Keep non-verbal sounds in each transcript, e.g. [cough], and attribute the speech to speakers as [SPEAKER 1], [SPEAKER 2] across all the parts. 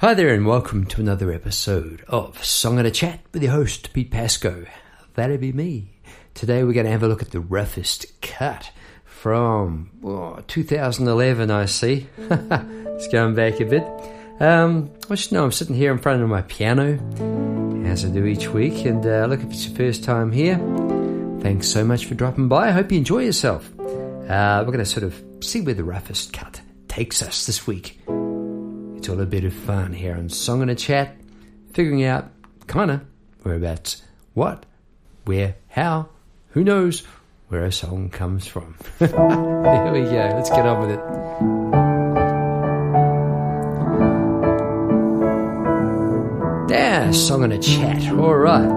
[SPEAKER 1] Hi there, and welcome to another episode of Song and a Chat with your host, Pete Pascoe. That'd be me. Today we're going to have a look at the roughest cut from oh, 2011, I see. [laughs] it's going back a bit. Um, I just know I'm sitting here in front of my piano, as I do each week, and uh, look, if it's your first time here, thanks so much for dropping by. I hope you enjoy yourself. Uh, we're going to sort of see where the roughest cut takes us this week. It's all a bit of fun here on Song and a Chat, figuring out, kinda, whereabouts, what, where, how, who knows where a song comes from. [laughs] Here we go, let's get on with it. Yeah, Song and a Chat, alright.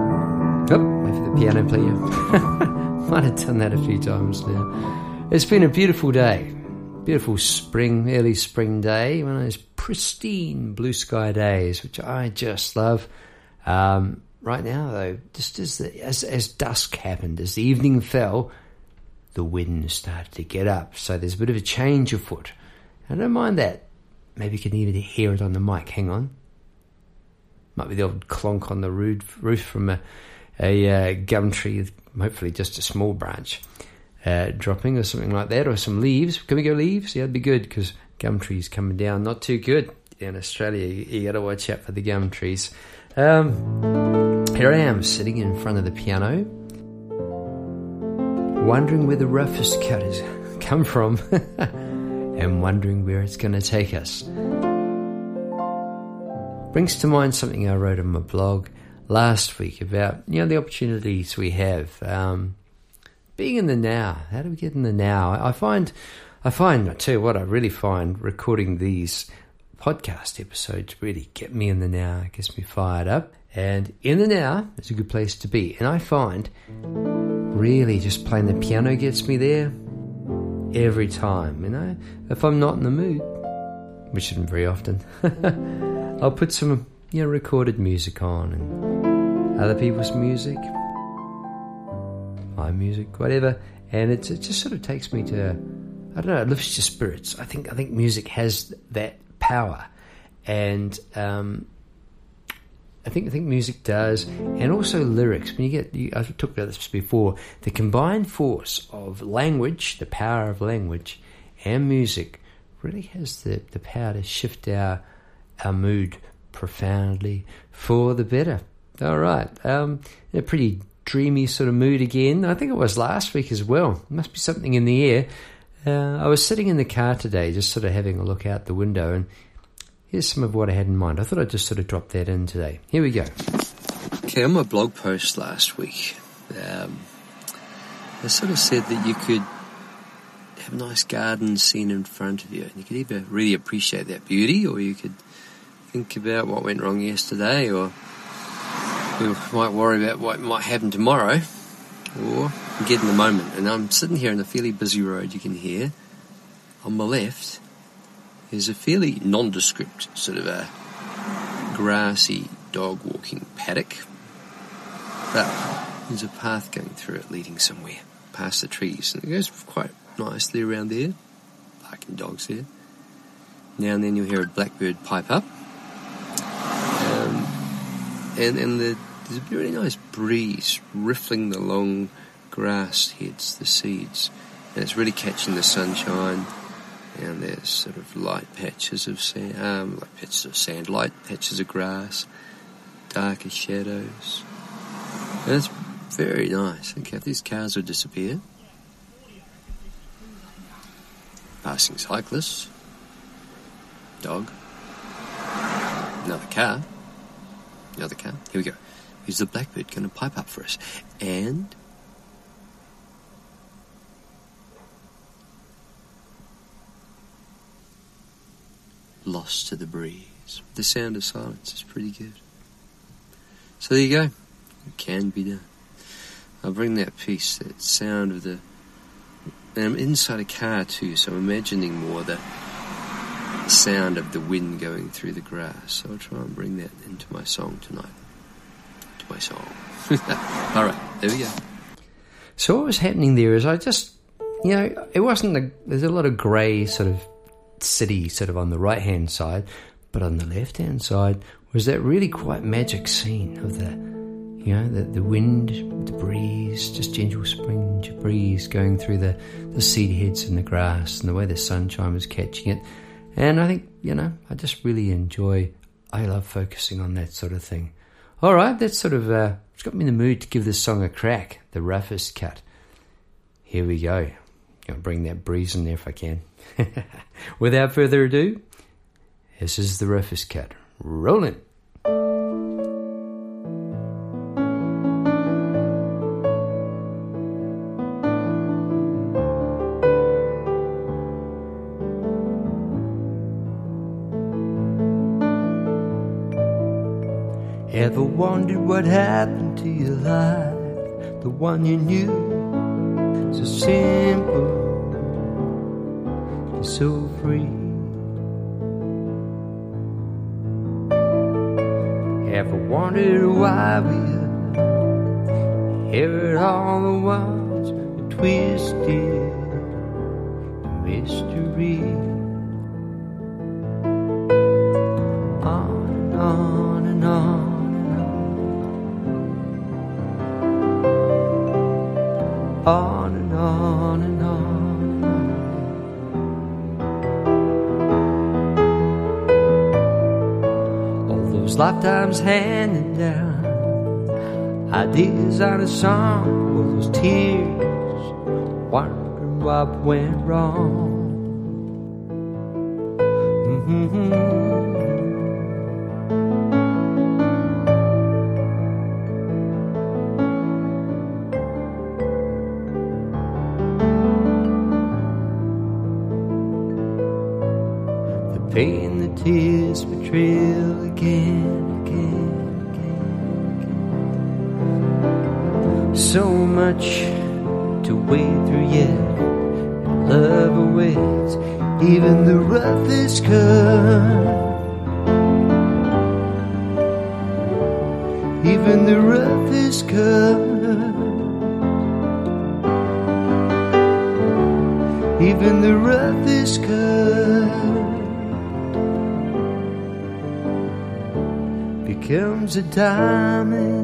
[SPEAKER 1] Oh, wait for the piano player. [laughs] Might have done that a few times now. It's been a beautiful day beautiful spring, early spring day, one of those pristine blue sky days, which I just love. Um, right now, though, just as, the, as as dusk happened, as the evening fell, the wind started to get up. So there's a bit of a change afoot. I don't mind that. Maybe you can even hear it on the mic. Hang on. Might be the old clonk on the roof, from a, a uh, gum tree, hopefully just a small branch uh, dropping or something like that, or some leaves. Can we go leaves? Yeah, it'd be good because gum trees coming down. Not too good in Australia. You, you got to watch out for the gum trees. Um, here I am sitting in front of the piano, wondering where the roughest cut has [laughs] come from, [laughs] and wondering where it's going to take us. Brings to mind something I wrote on my blog last week about you know the opportunities we have. Um, being in the now. How do we get in the now? I find, I find, I tell you what, I really find recording these podcast episodes really get me in the now, gets me fired up. And in the now is a good place to be. And I find really just playing the piano gets me there every time. You know, if I'm not in the mood, which isn't very often, [laughs] I'll put some you know recorded music on and other people's music my music, whatever. And it just sort of takes me to, I don't know, it lifts your spirits. I think I think music has that power, and um, I think I think music does, and also lyrics. When you get, you, I've talked about this before, the combined force of language, the power of language, and music, really has the the power to shift our our mood profoundly for the better. All right, um, a pretty dreamy sort of mood again. I think it was last week as well. Must be something in the air. Uh, I was sitting in the car today, just sort of having a look out the window, and here's some of what I had in mind. I thought I'd just sort of drop that in today. Here we go. Okay, on my blog post last week, um, I sort of said that you could have a nice garden scene in front of you, and you could either really appreciate that beauty, or you could think about what went wrong yesterday, or we might worry about what might happen tomorrow or get in the moment. And I'm sitting here in a fairly busy road, you can hear. On my left is a fairly nondescript sort of a grassy dog walking paddock. But there's a path going through it leading somewhere past the trees. And it goes quite nicely around there, barking dogs there. Now and then you'll hear a blackbird pipe up um, and and the, there's a really nice breeze riffling the long grass heads, the seeds, and it's really catching the sunshine. And there's sort of light patches of sand, um, like patches of sand, light patches of grass, darker shadows. And it's very nice. Okay, these cars would disappear. Passing cyclists. Dog. Another car. Another car. Here we go. Is the blackbird going to pipe up for us. And. Lost to the breeze. The sound of silence is pretty good. So there you go. It can be done. I'll bring that piece, that sound of the. And I'm inside a car too, so I'm imagining more the sound of the wind going through the grass. So I'll try and bring that into my song tonight. To my song. [laughs] All right, there we go. So what was happening there is I just, you know, it wasn't there's a lot of grey sort of city sort of on the right hand side, But on the left hand side was that really quite magic scene of the, you know, the, the wind, the breeze, just gentle spring breeze going through the, the seed heads in the grass and the way the sunshine was catching it. And I think, you know, I just really enjoy, I love focusing on that sort of thing. All right, that's sort of, uh, it's got me in the mood to give this song a crack, the roughest cut. Here we go. Gonna bring that breeze in there if I can. [laughs] Without further ado, this is the roughest cut. Rolling. Ever wondered what happened to your life? The one you knew, so simple, so free. Ever wondered why we heard all the words twisted mystery? Lifetimes handing down ideas on a song, with those tears, wondering what went wrong. Mm-hmm. Even the roughest cut. Even the roughest cut. becomes a diamond.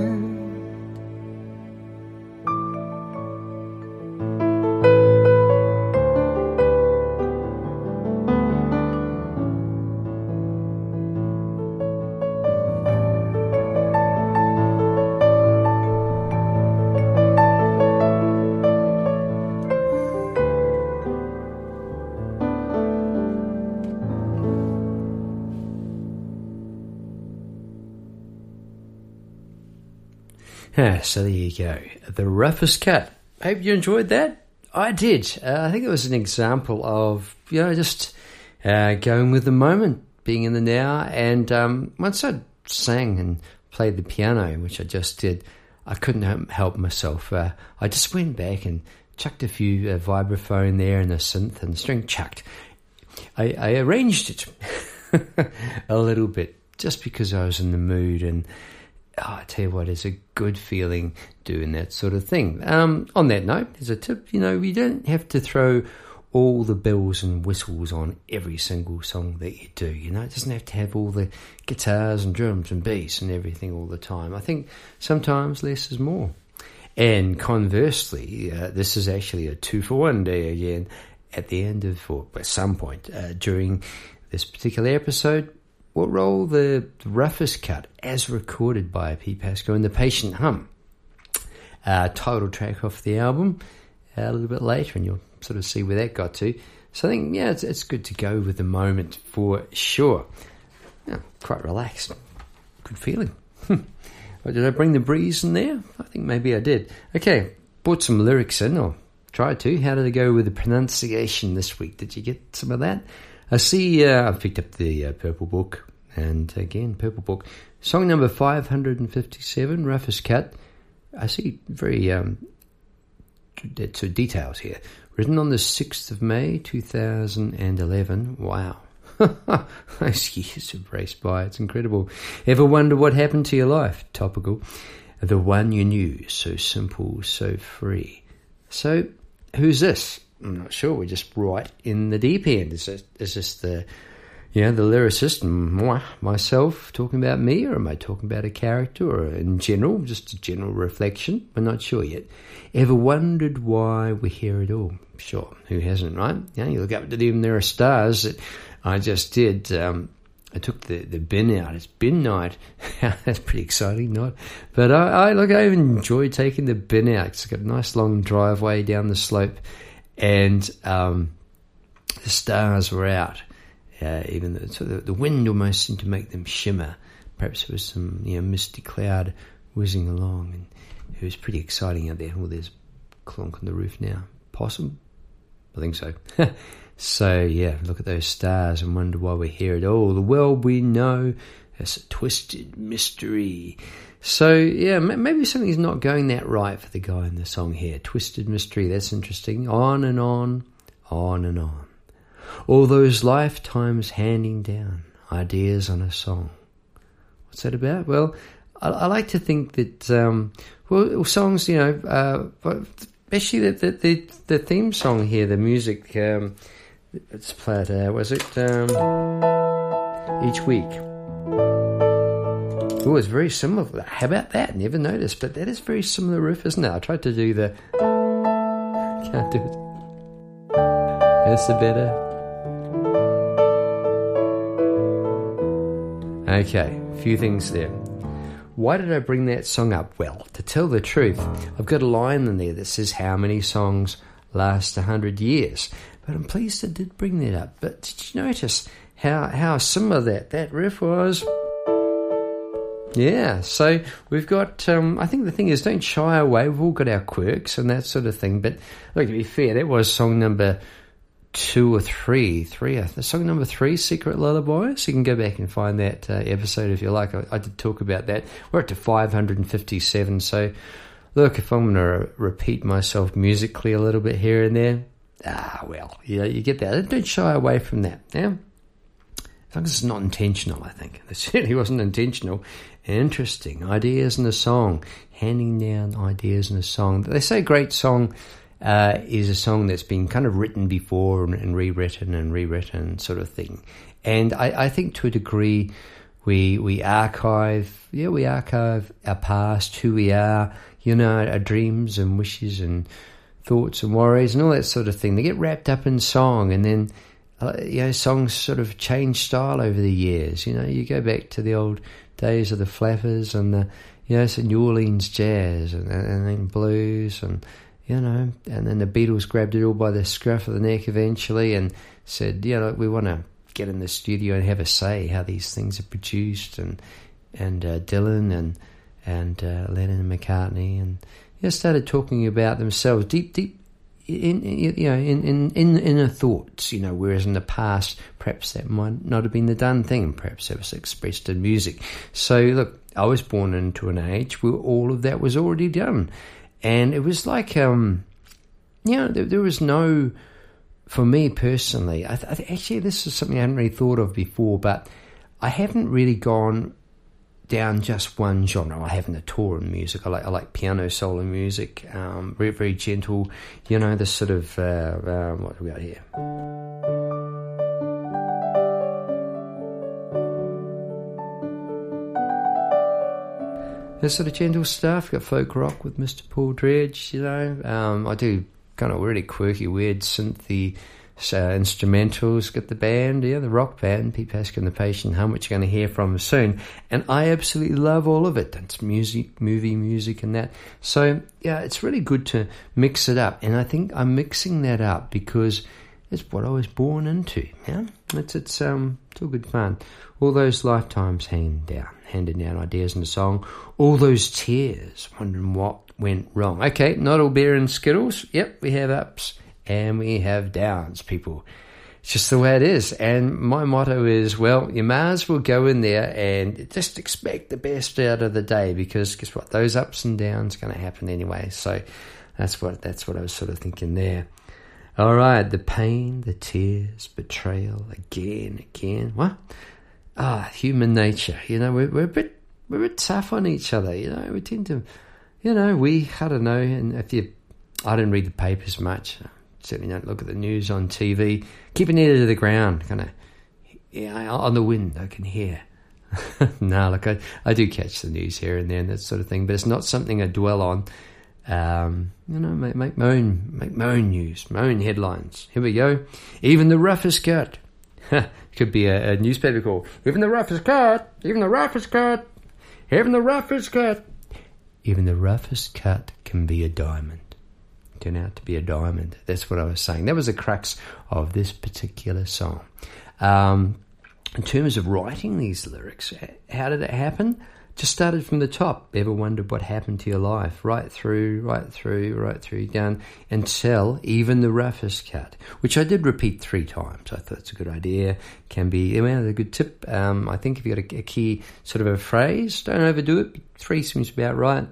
[SPEAKER 1] so there you go. The roughest cut. Hope you enjoyed that. I did. Uh, I think it was an example of, you know, just uh, going with the moment, being in the now. And um, once I sang and played the piano, which I just did, I couldn't help myself. Uh, I just went back and chucked a few uh, vibraphone there and a synth and string chucked. I, I arranged it [laughs] a little bit just because I was in the mood and oh, I tell you what, it's a good feeling doing that sort of thing. Um, on that note, there's a tip. You know, you don't have to throw all the bells and whistles on every single song that you do. You know, it doesn't have to have all the guitars and drums and bass and everything all the time. I think sometimes less is more. And conversely, uh, this is actually a two for one day again. at the end of, or at some point uh, during this particular episode, what role the roughest cut, as recorded by P. Pascoe in The Patient Hum, uh, title track off the album, uh, a little bit later, and you'll sort of see where that got to. So I think, yeah, it's, it's good to go with the moment for sure. Yeah, quite relaxed. Good feeling. did I bring the breeze in there? I think maybe I did. Okay, brought some lyrics in, or tried to. How did it go with the pronunciation this week? Did you get some of that? I see uh, I've picked up the uh, Purple Book, and again, Purple Book. Song number 557, Roughest Cut. I see very um, so details here. Written on the 6th of May 2011. Wow. [laughs] Those years have raced by. It's incredible. Ever wonder what happened to your life? Topical. The one you knew, so simple, so free. So, who's this? I'm not sure. We're just right in the deep end. Is this, is this the, you know, the lyricist, myself talking about me, or am I talking about a character, or in general, just a general reflection? We're not sure yet. Ever wondered why we hear it all? Sure, who hasn't, right? You, you look up to them, there are stars. I just did. Um, I took the, the bin out. It's bin night. [laughs] That's pretty exciting, not? But I, I look. I enjoy taking the bin out. It's got a nice long driveway down the slope and um, the stars were out. Uh, even the, so the, the, wind almost seemed to make them shimmer. Perhaps there was some you know misty cloud whizzing along, and it was pretty exciting out there. Oh, there's clonk on the roof now. Possum? I think so. [laughs] so yeah, look at those stars and wonder why we're here at all. The world we know a twisted mystery. So yeah, maybe something's not going that right for the guy in the song here. Twisted mystery, that's interesting. On and on, on and on. All those lifetimes handing down ideas on a song. What's that about? Well, I, I like to think that um, well, songs, you know, uh, especially the, the, the theme song here, the music. Um, it's played. Uh, was it um, each week? Oh, it's very similar. How about that? Never noticed, but that is very similar riff, isn't it? I tried to do the. [laughs] Can't do it. That's the better. Okay, a few things there. Why did I bring that song up? Well, to tell the truth, I've got a line in there that says how many songs last a hundred years. But I'm pleased I did bring that up. But did you notice how how similar that that riff was? Yeah, so we've got. Um, I think the thing is, don't shy away. We've all got our quirks and that sort of thing. But look, to be fair, that was song number two or three. Three, song number three, "Secret Lullaby." So you can go back and find that uh, episode if you like. I, I, did talk about that. We're up to five hundred and fifty-seven. So look, if I'm going to repeat myself musically a little bit here and there, ah, well, you you get that. Don't shy away from that. Yeah. As long as it's not intentional, I think. [laughs] It certainly wasn't intentional. Interesting. Ideas in a song. Handing down ideas in a song. They say great song uh, is a song that's been kind of written before and, and rewritten and rewritten sort of thing. And I, I, think to a degree we we archive yeah, we archive our past, who we are, you know, our dreams and wishes and thoughts and worries and all that sort of thing. They get wrapped up in song and then you know, songs sort of change style over the years. You know, you go back to the old days of the flappers and the you know some New Orleans jazz and, and then blues and you know and then the Beatles grabbed it all by the scruff of the neck eventually and said you know we want to get in the studio and have a say how these things are produced and and uh, Dylan and and uh, Lennon and McCartney and you know, started talking about themselves deep deep in, you know in, in in inner thoughts you know whereas in the past perhaps that might not have been the done thing perhaps it was expressed in music. So look I was born into an age where all of that was already done. And it was like um you know there, there was no for me personally I, I, actually this is something I hadn't really thought of before but I haven't really gone down just one genre. I haven't a tour in music. I like I like piano solo music, um, very very gentle. You know, this sort of uh, uh, what we got here? This sort of gentle stuff. Got folk rock with Mr. Paul Dredge. You know, um, I do kind of really quirky, weird synthy So instrumentals, got the band, yeah, the rock band, Pete Pascoe and the Patient Hum, which you're going to hear from soon. And I absolutely love all of it. It's music, movie music, and that. So yeah, it's really good to mix it up. And I think I'm mixing that up because it's what I was born into. Yeah, it's it's um it's all good fun. All those lifetimes handed down, handed down ideas in the song. All those tears, wondering what went wrong. Okay, not all beer and skittles. Yep, we have ups and we have downs, people. It's just the way it is. And my motto is, well, you may as well go in there and just expect the best out of the day because guess what? Those ups and downs going to happen anyway. So that's what that's what I was sort of thinking there. All right, the pain, the tears, betrayal, again, again. What? Ah, human nature. You know, we're, we're a bit we're a bit tough on each other. You know, we tend to, you know, we I don't know. And if you, I don't read the papers much certainly don't look at the news on TV. Keep an ear to the ground, kind of yeah, on the wind. I can hear. [laughs] no, look, I, I do catch the news here and there and that sort of thing, but it's not something I dwell on. Um, you know, make, make my own, make my own news, my own headlines. Here we go. Even the roughest cut. [laughs] Could be a, a newspaper call. Even the roughest cut. Even the roughest cut. Even the roughest cut. Even the roughest cut can be a diamond turn out to be a diamond. That's what I was saying. That was the crux of this particular song. Um, in terms of writing these lyrics, how did it happen? Just started from the top. Ever wondered what happened to your life? Right through, right through, right through, down until even the roughest cut, which I did repeat three times. I thought it's a good idea. Can be, well, a good tip. Um, I think if you've got a, a key sort of a phrase, don't overdo it. Three seems about right.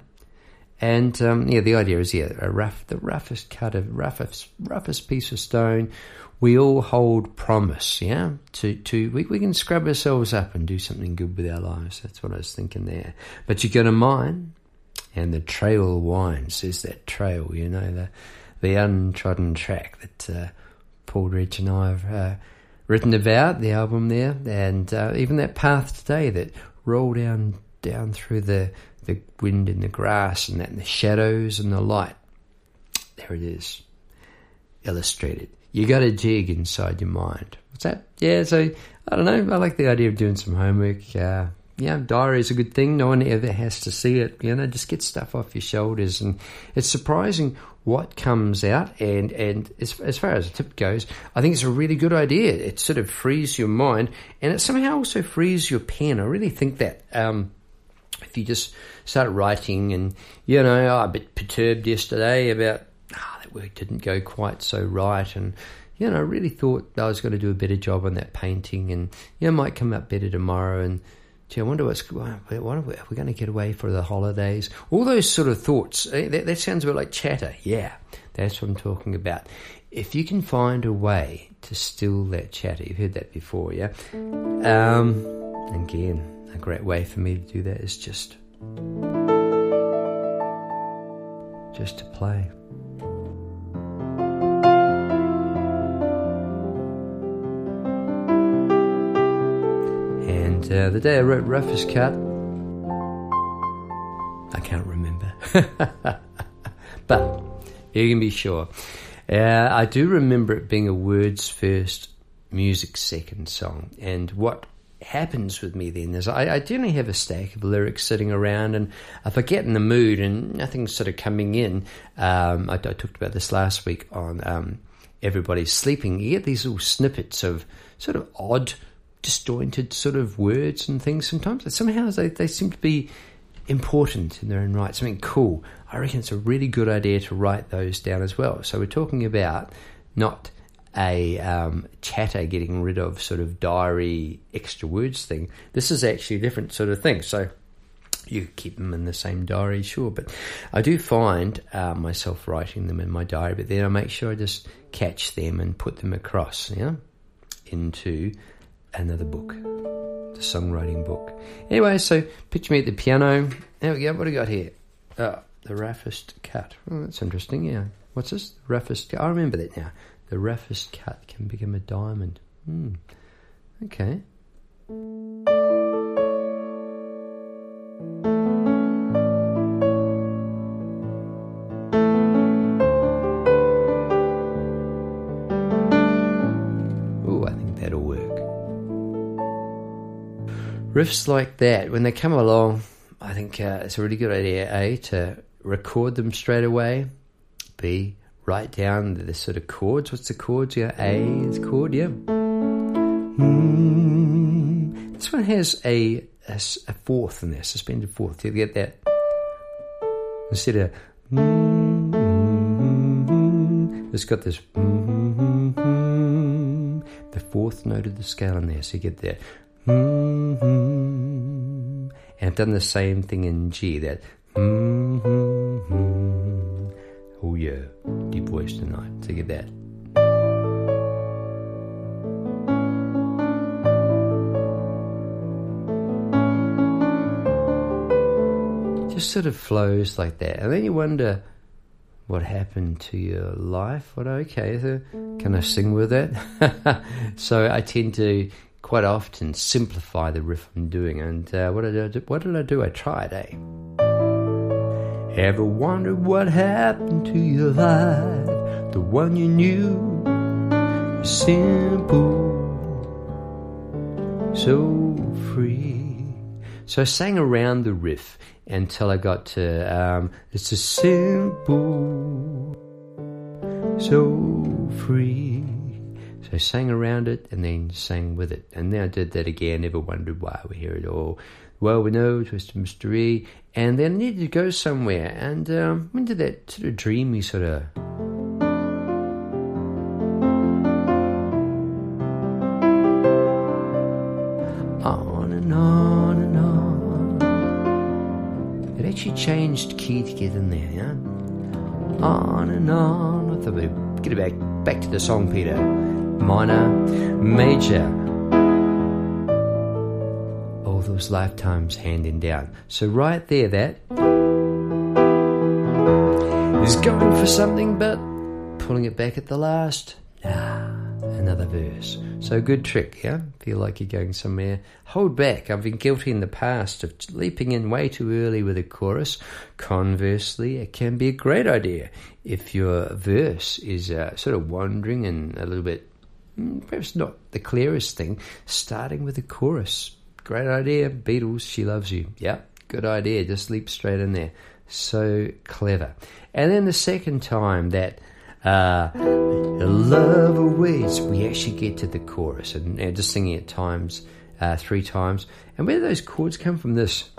[SPEAKER 1] And um, yeah, the idea is yeah, a rough, the roughest cut of roughest, roughest piece of stone. We all hold promise, yeah. To to we, we can scrub ourselves up and do something good with our lives. That's what I was thinking there. But you go to mine, and the trail winds. Is that trail, you know, the the untrodden track that uh, Paul Rich and I have uh, written about the album there, and uh, even that path today that roll down down through the the wind in the grass and that, and the shadows and the light. There it is, illustrated. You got a jig inside your mind. What's that? Yeah, so I don't know. I like the idea of doing some homework. Uh, yeah, diary is a good thing. No one ever has to see it. You know, just get stuff off your shoulders, and it's surprising what comes out. And and as, as far as a tip goes, I think it's a really good idea. It sort of frees your mind, and it somehow also frees your pen. I really think that. Um, if you just start writing and, you know, I'm a bit perturbed yesterday about, oh, that work didn't go quite so right and, you know, I really thought I was going to do a better job on that painting and, you know, might come up better tomorrow and, gee, I wonder what's, what are we, are we going to get away for the holidays? All those sort of thoughts, eh, that, that sounds a bit like chatter. Yeah, that's what I'm talking about. If you can find a way to still that chatter, you've heard that before, yeah? Um, again, a great way for me to do that is just just to play. And uh, the day I wrote Roughest Cut, I can't remember. [laughs] but you can be sure. Uh, I do remember it being a words first, music second song. And what happens with me then is I, I, generally have a stack of lyrics sitting around, and if I get in the mood and nothing's sort of coming in, um, I, I, talked about this last week on um, Everybody's Sleeping. You get these little snippets of sort of odd, disjointed sort of words and things sometimes. Somehow they, they seem to be important in their own right, something cool. I reckon it's a really good idea to write those down as well. So we're talking about not a um, chatter getting rid of sort of diary extra words thing. This is actually a different sort of thing. So you keep them in the same diary, sure, but I do find uh, myself writing them in my diary, but then I make sure I just catch them and put them across, yeah, into another book, the songwriting book. Anyway, so picture me at the piano. There we go. What do we got here? Oh, the roughest cut. Oh, that's interesting. Yeah. What's this? The roughest cut. I remember that now. The roughest cut can become a diamond. Hmm. Okay. riffs like that, when they come along, I think uh, it's a really good idea, A, to record them straight away, B, write down the, the sort of chords. What's the chords? Yeah, A is chord, yeah. Mm. This one has a, a, a, fourth in there, suspended fourth. You get that? Instead of mm, it's got this mm, the fourth note of the scale in there, so you get that. And I've done the same thing in G, that tonight. So get that. Just sort of flows like that. And then you wonder what happened to your life. What okay, so can I sing with it? [laughs] so I tend to quite often simplify the riff I'm doing. And uh, what did I do? What did I do? I tried, eh? Ever wondered what happened to your life? The one you knew, simple, so free. So I sang around the riff until I got to um, it's a simple, so free. So I sang around it and then sang with it. And then I did that again, never wondered why we hear it all. Well, we know Twist Mystery. And then I needed to go somewhere. And um, when did that sort of dreamy sort of. And on and on. It actually changed key to get in there, yeah? On and on. I thought we'd get it back, back to the song, Peter minor, major. All those lifetimes handing down. So, right there, that is going for something but pulling it back at the last. Ah, another verse. So, good trick, yeah? Feel like you're going somewhere. Hold back. I've been guilty in the past of leaping in way too early with a chorus. Conversely, it can be a great idea if your verse is uh, sort of wandering and a little bit Mm, perhaps not the clearest thing, starting with a chorus. Great idea, Beatles, She Loves You. Yeah, good idea, just leap straight in there. So clever. And then the second time that uh, love awaits, we actually get to the chorus and, and just singing it times, uh, three times. And where do those chords come from? This.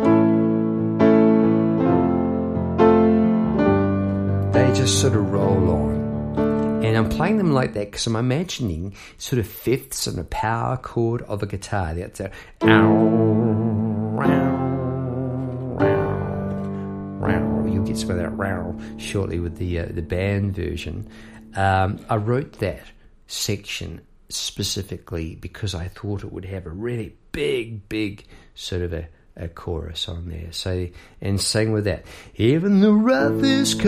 [SPEAKER 1] They just sort of roll on. And I'm playing them like that because I'm imagining sort of fifths and a power chord of a guitar. That's a You'll row shortly with the uh, the band version. Um, I wrote that section specifically because I thought it would have a really big, big sort of a, a chorus on there. So and sang with that. Even the roughest cut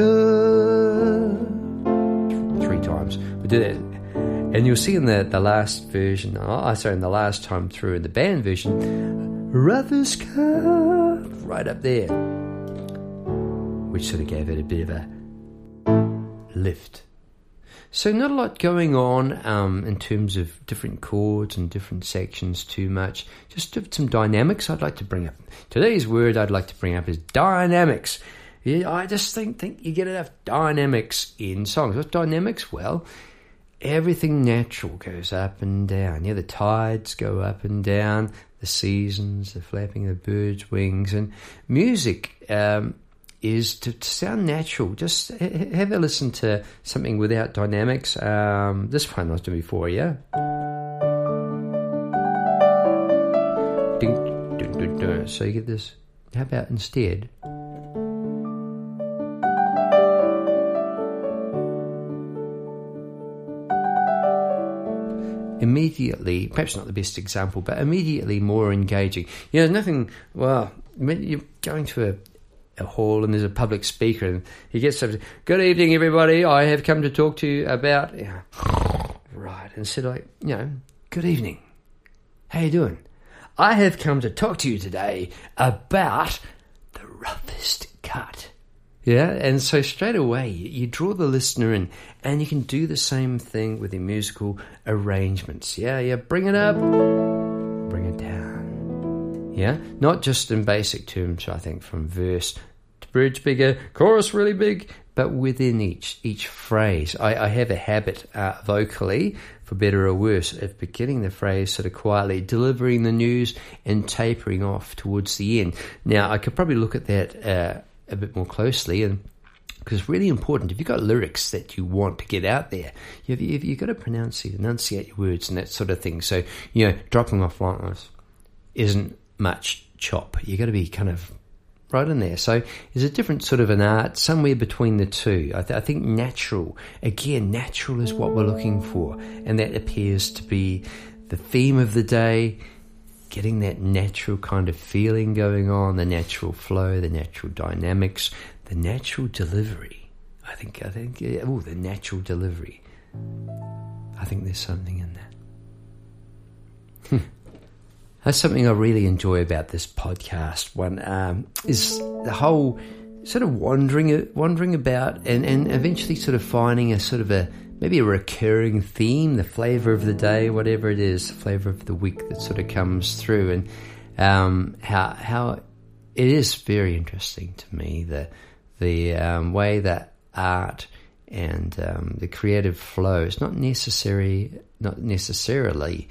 [SPEAKER 1] three times. We did it, and you'll see in the, the last version, oh, sorry, in the last time through in the band version, Roughest Cut, right up there, which sort of gave it a bit of a lift. So not a lot going on um, in terms of different chords and different sections too much. Just some dynamics I'd like to bring up. Today's word I'd like to bring up is dynamics. I just think think you get enough dynamics in songs. What's dynamics? Well, everything natural goes up and down. Yeah, the tides go up and down, the seasons, the flapping of the birds' wings, and music um, is to, to, sound natural. Just have a listen to something without dynamics. Um, this one I was doing before, yeah. Ding, ding, ding, so you get this. How about instead? immediately, perhaps not the best example, but immediately more engaging. You know, nothing, well, you're going to a, hall and there's a public speaker and he gets up, good evening everybody, I have come to talk to you about, know, right, instead of like, you know, good evening, how you doing? I have come to talk to you today about the roughest cut. Yeah, and so straight away you draw the listener in, and you can do the same thing with your musical arrangements. Yeah, yeah, bring it up, bring it down, Yeah, not just in basic terms. I think from verse bridge bigger, chorus really big, but within each each phrase. I, I have a habit uh, vocally, for better or worse, of beginning the phrase sort of quietly, delivering the news, and tapering off towards the end. Now, I could probably look at that uh, a bit more closely and because it's really important. If you've got lyrics that you want to get out there, you've, you've, you've got to pronounce enunciate your words, and that sort of thing. So, you know, dropping off like this isn't much chop. You've got to be kind of right in there. So there's a different sort of an art somewhere between the two. I, th- I, think natural, again, natural is what we're looking for. And that appears to be the theme of the day. Getting that natural kind of feeling going on, the natural flow, the natural dynamics, the natural delivery. I think, I think, oh, the natural delivery. I think there's something in that. That's something I really enjoy about this podcast. One um, is the whole sort of wandering, wandering about, and, and eventually sort of finding a sort of a maybe a recurring theme, the flavor of the day, whatever it is, the flavor of the week that sort of comes through, and um, how how it is very interesting to me the the um, way that art and um, the creative flow is not necessary, not necessarily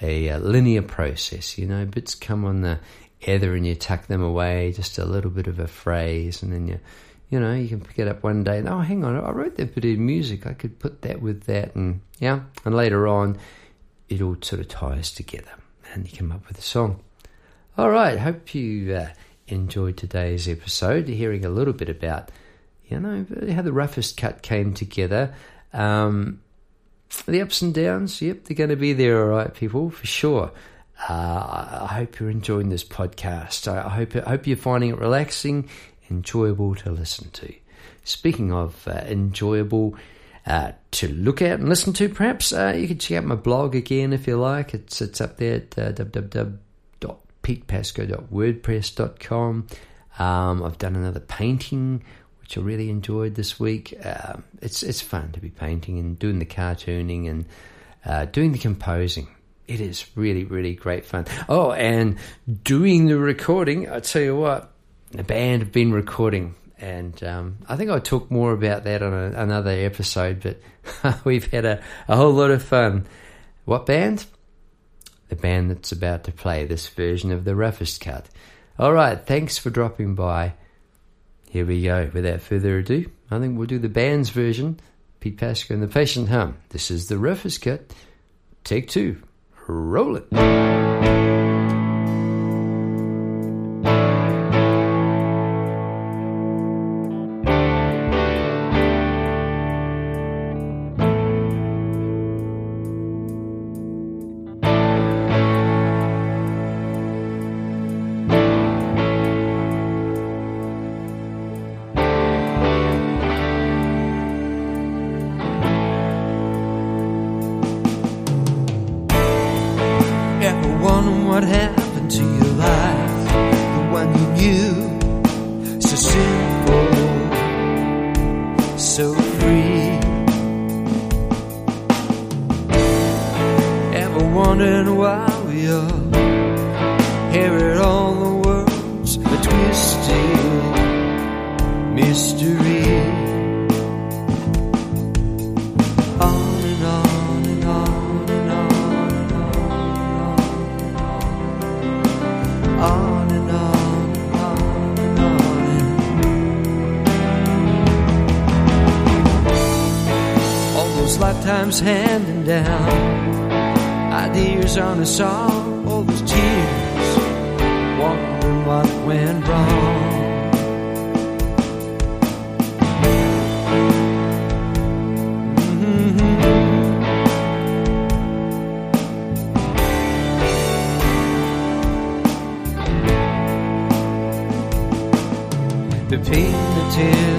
[SPEAKER 1] a, a, linear process. You know, bits come on the ether and you tuck them away, just a little bit of a phrase, and then you, you know, you can pick it up one day and oh, hang on, I wrote that bit of music. I could put that with that, and yeah, and later on, it all sort of ties together, and you come up with a song. All right, hope you uh, enjoyed today's episode, hearing a little bit about, you know, how the roughest cut came together. Um, the ups and downs, yep, they're going to be there, all right, people, for sure. Uh, I hope you're enjoying this podcast. I hope I hope you're finding it relaxing, enjoyable to listen to. Speaking of uh, enjoyable uh, to look at and listen to, perhaps uh, you can check out my blog again if you like. It's it's up there at uh, www.petepascoe.wordpress.com. Um, I've done another painting which I really enjoyed this week. Um, it's it's fun to be painting and doing the cartooning and uh, doing the composing. It is really really great fun. Oh, and doing the recording. I tell you what, the band have been recording, and um, I think I talk more about that on a, another episode. But [laughs] we've had a, a whole lot of fun. What band? The band that's about to play this version of the roughest cut. All right, thanks for dropping by. Here we go. Without further ado, I think we'll do the band's version. Pete Pascoe and the Patient Hum. This is the roughest cut. Take two. Roll it. Lifetimes handing down ideas on us all, all those tears, wondering what went wrong. Mm-hmm. The pain, the tears,